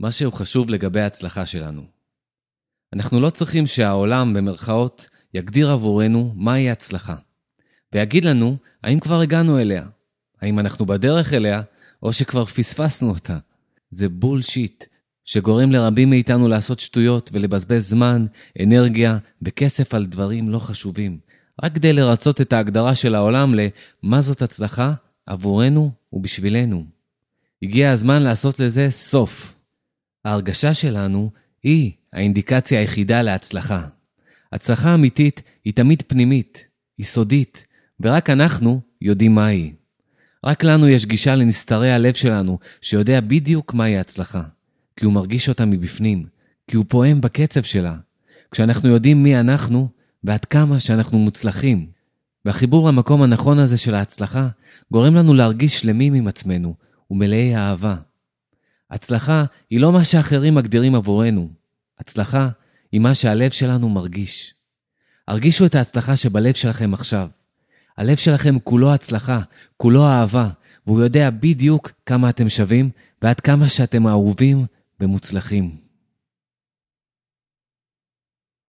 משהו חשוב לגבי ההצלחה שלנו. אנחנו לא צריכים שהעולם, במרכאות, יגדיר עבורנו מהי הצלחה, ויגיד לנו האם כבר הגענו אליה, האם אנחנו בדרך אליה, או שכבר פספסנו אותה. זה בולשיט, שגורם לרבים מאיתנו לעשות שטויות ולבזבז זמן, אנרגיה וכסף על דברים לא חשובים, רק כדי לרצות את ההגדרה של העולם ל"מה זאת הצלחה" עבורנו ובשבילנו. הגיע הזמן לעשות לזה סוף. ההרגשה שלנו היא האינדיקציה היחידה להצלחה. הצלחה אמיתית היא תמיד פנימית, יסודית, ורק אנחנו יודעים מהי. רק לנו יש גישה לנסתרי הלב שלנו, שיודע בדיוק מהי ההצלחה. כי הוא מרגיש אותה מבפנים, כי הוא פועם בקצב שלה. כשאנחנו יודעים מי אנחנו, ועד כמה שאנחנו מוצלחים. והחיבור למקום הנכון הזה של ההצלחה, גורם לנו להרגיש שלמים עם עצמנו, ומלאי אהבה. הצלחה היא לא מה שאחרים מגדירים עבורנו. הצלחה היא מה שהלב שלנו מרגיש. הרגישו את ההצלחה שבלב שלכם עכשיו. הלב שלכם כולו הצלחה, כולו אהבה, והוא יודע בדיוק כמה אתם שווים ועד כמה שאתם אהובים ומוצלחים.